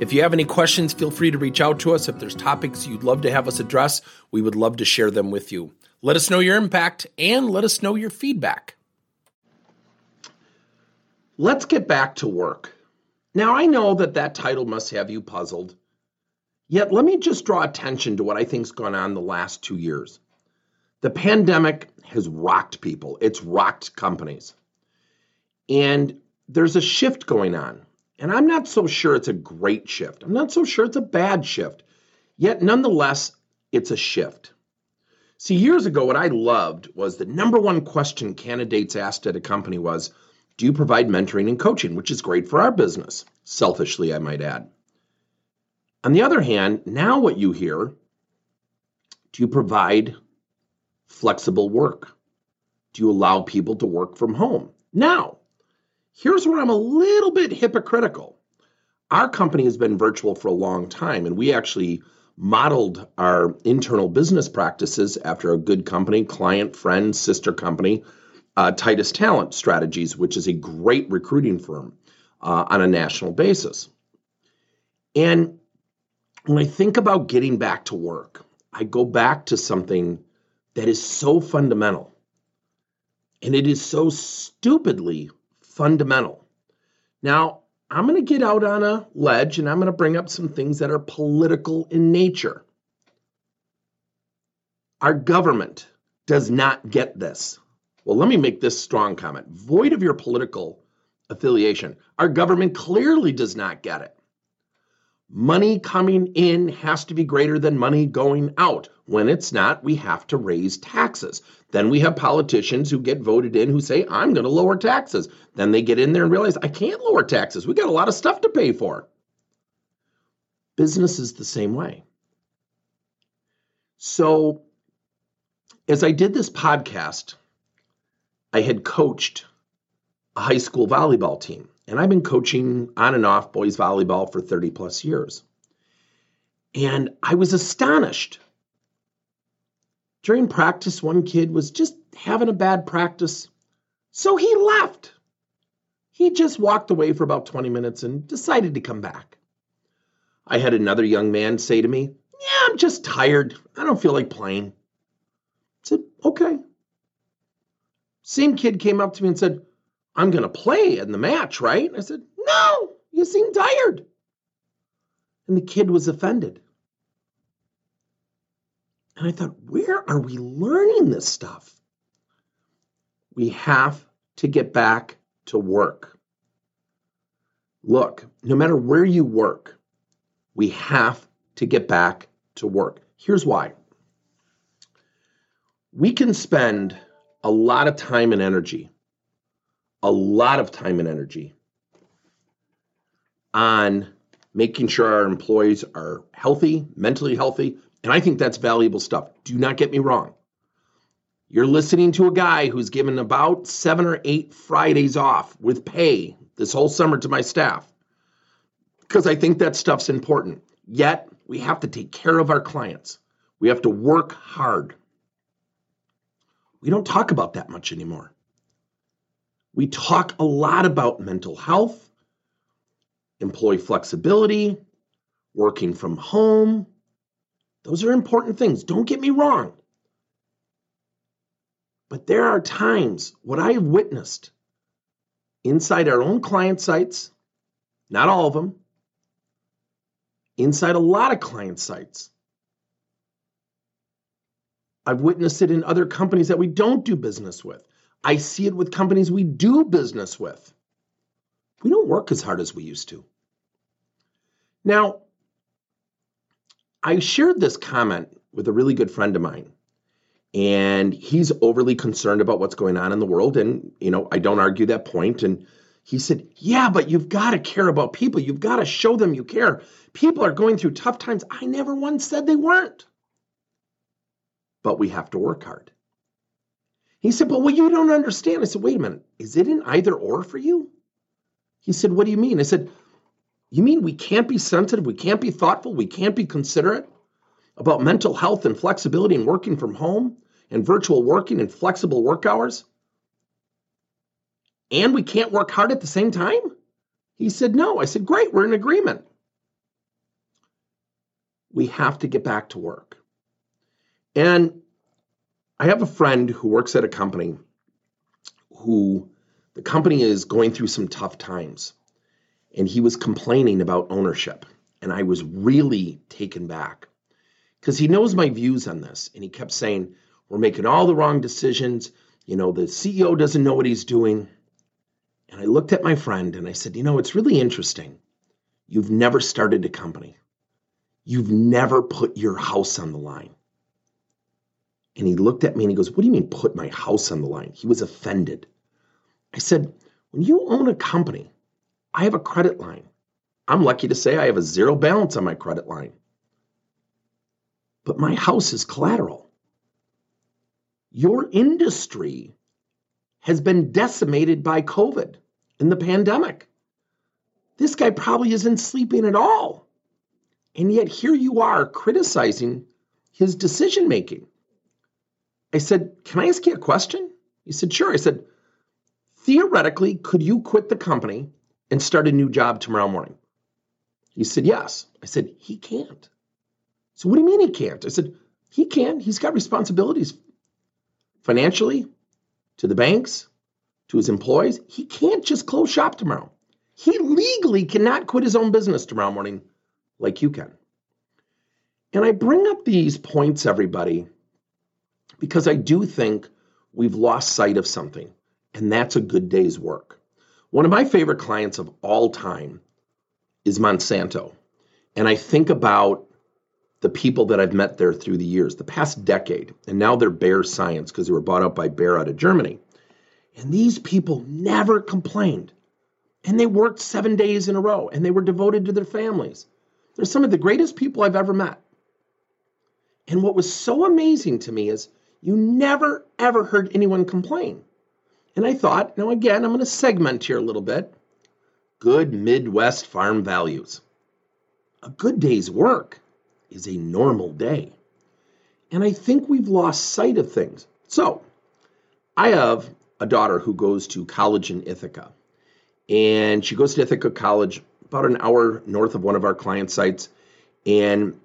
If you have any questions, feel free to reach out to us. If there's topics you'd love to have us address, we would love to share them with you. Let us know your impact and let us know your feedback. Let's get back to work. Now, I know that that title must have you puzzled. Yet, let me just draw attention to what I think's gone on the last two years. The pandemic has rocked people, it's rocked companies. And there's a shift going on. And I'm not so sure it's a great shift. I'm not so sure it's a bad shift. Yet, nonetheless, it's a shift. See, years ago, what I loved was the number one question candidates asked at a company was, Do you provide mentoring and coaching? Which is great for our business, selfishly, I might add. On the other hand, now what you hear, do you provide flexible work? Do you allow people to work from home? Now, Here's where I'm a little bit hypocritical. Our company has been virtual for a long time, and we actually modeled our internal business practices after a good company, client, friend, sister company, uh, Titus Talent Strategies, which is a great recruiting firm uh, on a national basis. And when I think about getting back to work, I go back to something that is so fundamental. And it is so stupidly fundamental. Now, I'm going to get out on a ledge and I'm going to bring up some things that are political in nature. Our government does not get this. Well, let me make this strong comment. Void of your political affiliation, our government clearly does not get it. Money coming in has to be greater than money going out. When it's not, we have to raise taxes. Then we have politicians who get voted in who say, I'm going to lower taxes. Then they get in there and realize, I can't lower taxes. We got a lot of stuff to pay for. Business is the same way. So, as I did this podcast, I had coached a high school volleyball team. And I've been coaching on and off boys volleyball for 30 plus years. And I was astonished. During practice, one kid was just having a bad practice. So he left. He just walked away for about 20 minutes and decided to come back. I had another young man say to me, Yeah, I'm just tired. I don't feel like playing. I said, Okay. Same kid came up to me and said, I'm going to play in the match, right? I said, No, you seem tired. And the kid was offended. And I thought, where are we learning this stuff? We have to get back to work. Look, no matter where you work, we have to get back to work. Here's why we can spend a lot of time and energy a lot of time and energy on making sure our employees are healthy, mentally healthy. And I think that's valuable stuff. Do not get me wrong. You're listening to a guy who's given about seven or eight Fridays off with pay this whole summer to my staff because I think that stuff's important. Yet, we have to take care of our clients. We have to work hard. We don't talk about that much anymore. We talk a lot about mental health, employee flexibility, working from home. Those are important things. Don't get me wrong. But there are times, what I have witnessed inside our own client sites, not all of them, inside a lot of client sites. I've witnessed it in other companies that we don't do business with. I see it with companies we do business with. We don't work as hard as we used to. Now, I shared this comment with a really good friend of mine, and he's overly concerned about what's going on in the world. And, you know, I don't argue that point. And he said, Yeah, but you've got to care about people. You've got to show them you care. People are going through tough times. I never once said they weren't. but we have to work hard. He said, But well, you don't understand. I said, Wait a minute. Is it an either or for you? He said, What do you mean? I said, You mean we can't be sensitive? We can't be thoughtful? We can't be considerate about mental health and flexibility and working from home and virtual working and flexible work hours? And we can't work hard at the same time? He said, No. I said, Great, we're in agreement. We have to get back to work. And I have a friend who works at a company who the company is going through some tough times. And he was complaining about ownership. And I was really taken back because he knows my views on this. And he kept saying, We're making all the wrong decisions. You know, the CEO doesn't know what he's doing. And I looked at my friend and I said, You know, it's really interesting. You've never started a company, you've never put your house on the line. And he looked at me and he goes, What do you mean put my house on the line? He was offended. I said, When you own a company, I have a credit line. I'm lucky to say I have a zero balance on my credit line. But my house is collateral. Your industry has been decimated by COVID and the pandemic. This guy probably isn't sleeping at all. And yet here you are criticizing his decision making. I said, Can I ask you a question? He said, Sure. I said, Theoretically, could you quit the company and start a new job tomorrow morning? He said, Yes. I said, He can't. So, what do you mean he can't? I said, He can. He's got responsibilities financially to the banks, to his employees. He can't just close shop tomorrow. He legally cannot quit his own business tomorrow morning like you can. And I bring up these points, everybody, because I do think we've lost sight of something, and that's a good day's work. One of my favorite clients of all time is Monsanto. And I think about the people that I've met there through the years, the past decade, and now they're Bayer Science because they were bought out by Bayer out of Germany. And these people never complained. And they worked seven days in a row and they were devoted to their families. They're some of the greatest people I've ever met. And what was so amazing to me is you never, ever heard anyone complain. And I thought, now again, I'm going to segment here a little bit. Good Midwest farm values. A good day's work is a normal day. And I think we've lost sight of things. So, I have a daughter who goes to college in Ithaca. And she goes to Ithaca College about an hour north of one of our client sites. And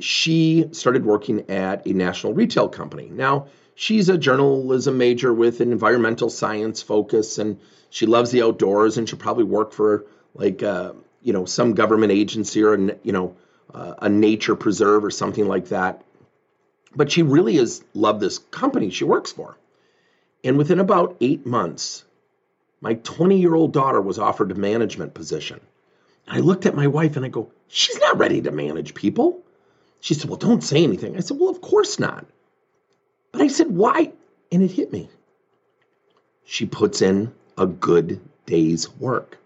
she started working at a national retail company. Now, she's a journalism major with an environmental science focus, and she loves the outdoors, and she'll probably work for like uh, you know some government agency or you know uh, a nature preserve or something like that. But she really has loved this company she works for. And within about eight months, my 20 year old daughter was offered a management position. I looked at my wife and I go, she's not ready to manage people. She said, Well, don't say anything. I said, Well, of course not. But I said, Why? And it hit me. She puts in a good day's work.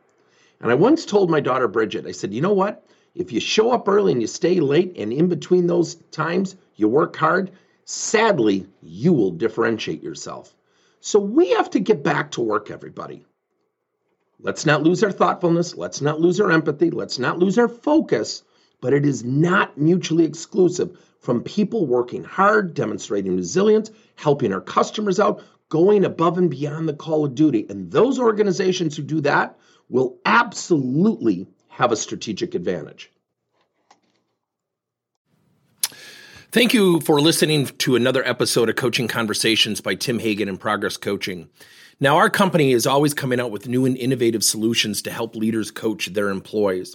And I once told my daughter Bridget, I said, You know what? If you show up early and you stay late, and in between those times you work hard, sadly, you will differentiate yourself. So we have to get back to work, everybody. Let's not lose our thoughtfulness. Let's not lose our empathy. Let's not lose our focus but it is not mutually exclusive from people working hard, demonstrating resilience, helping our customers out, going above and beyond the call of duty. And those organizations who do that will absolutely have a strategic advantage. Thank you for listening to another episode of Coaching Conversations by Tim Hagen and Progress Coaching. Now, our company is always coming out with new and innovative solutions to help leaders coach their employees.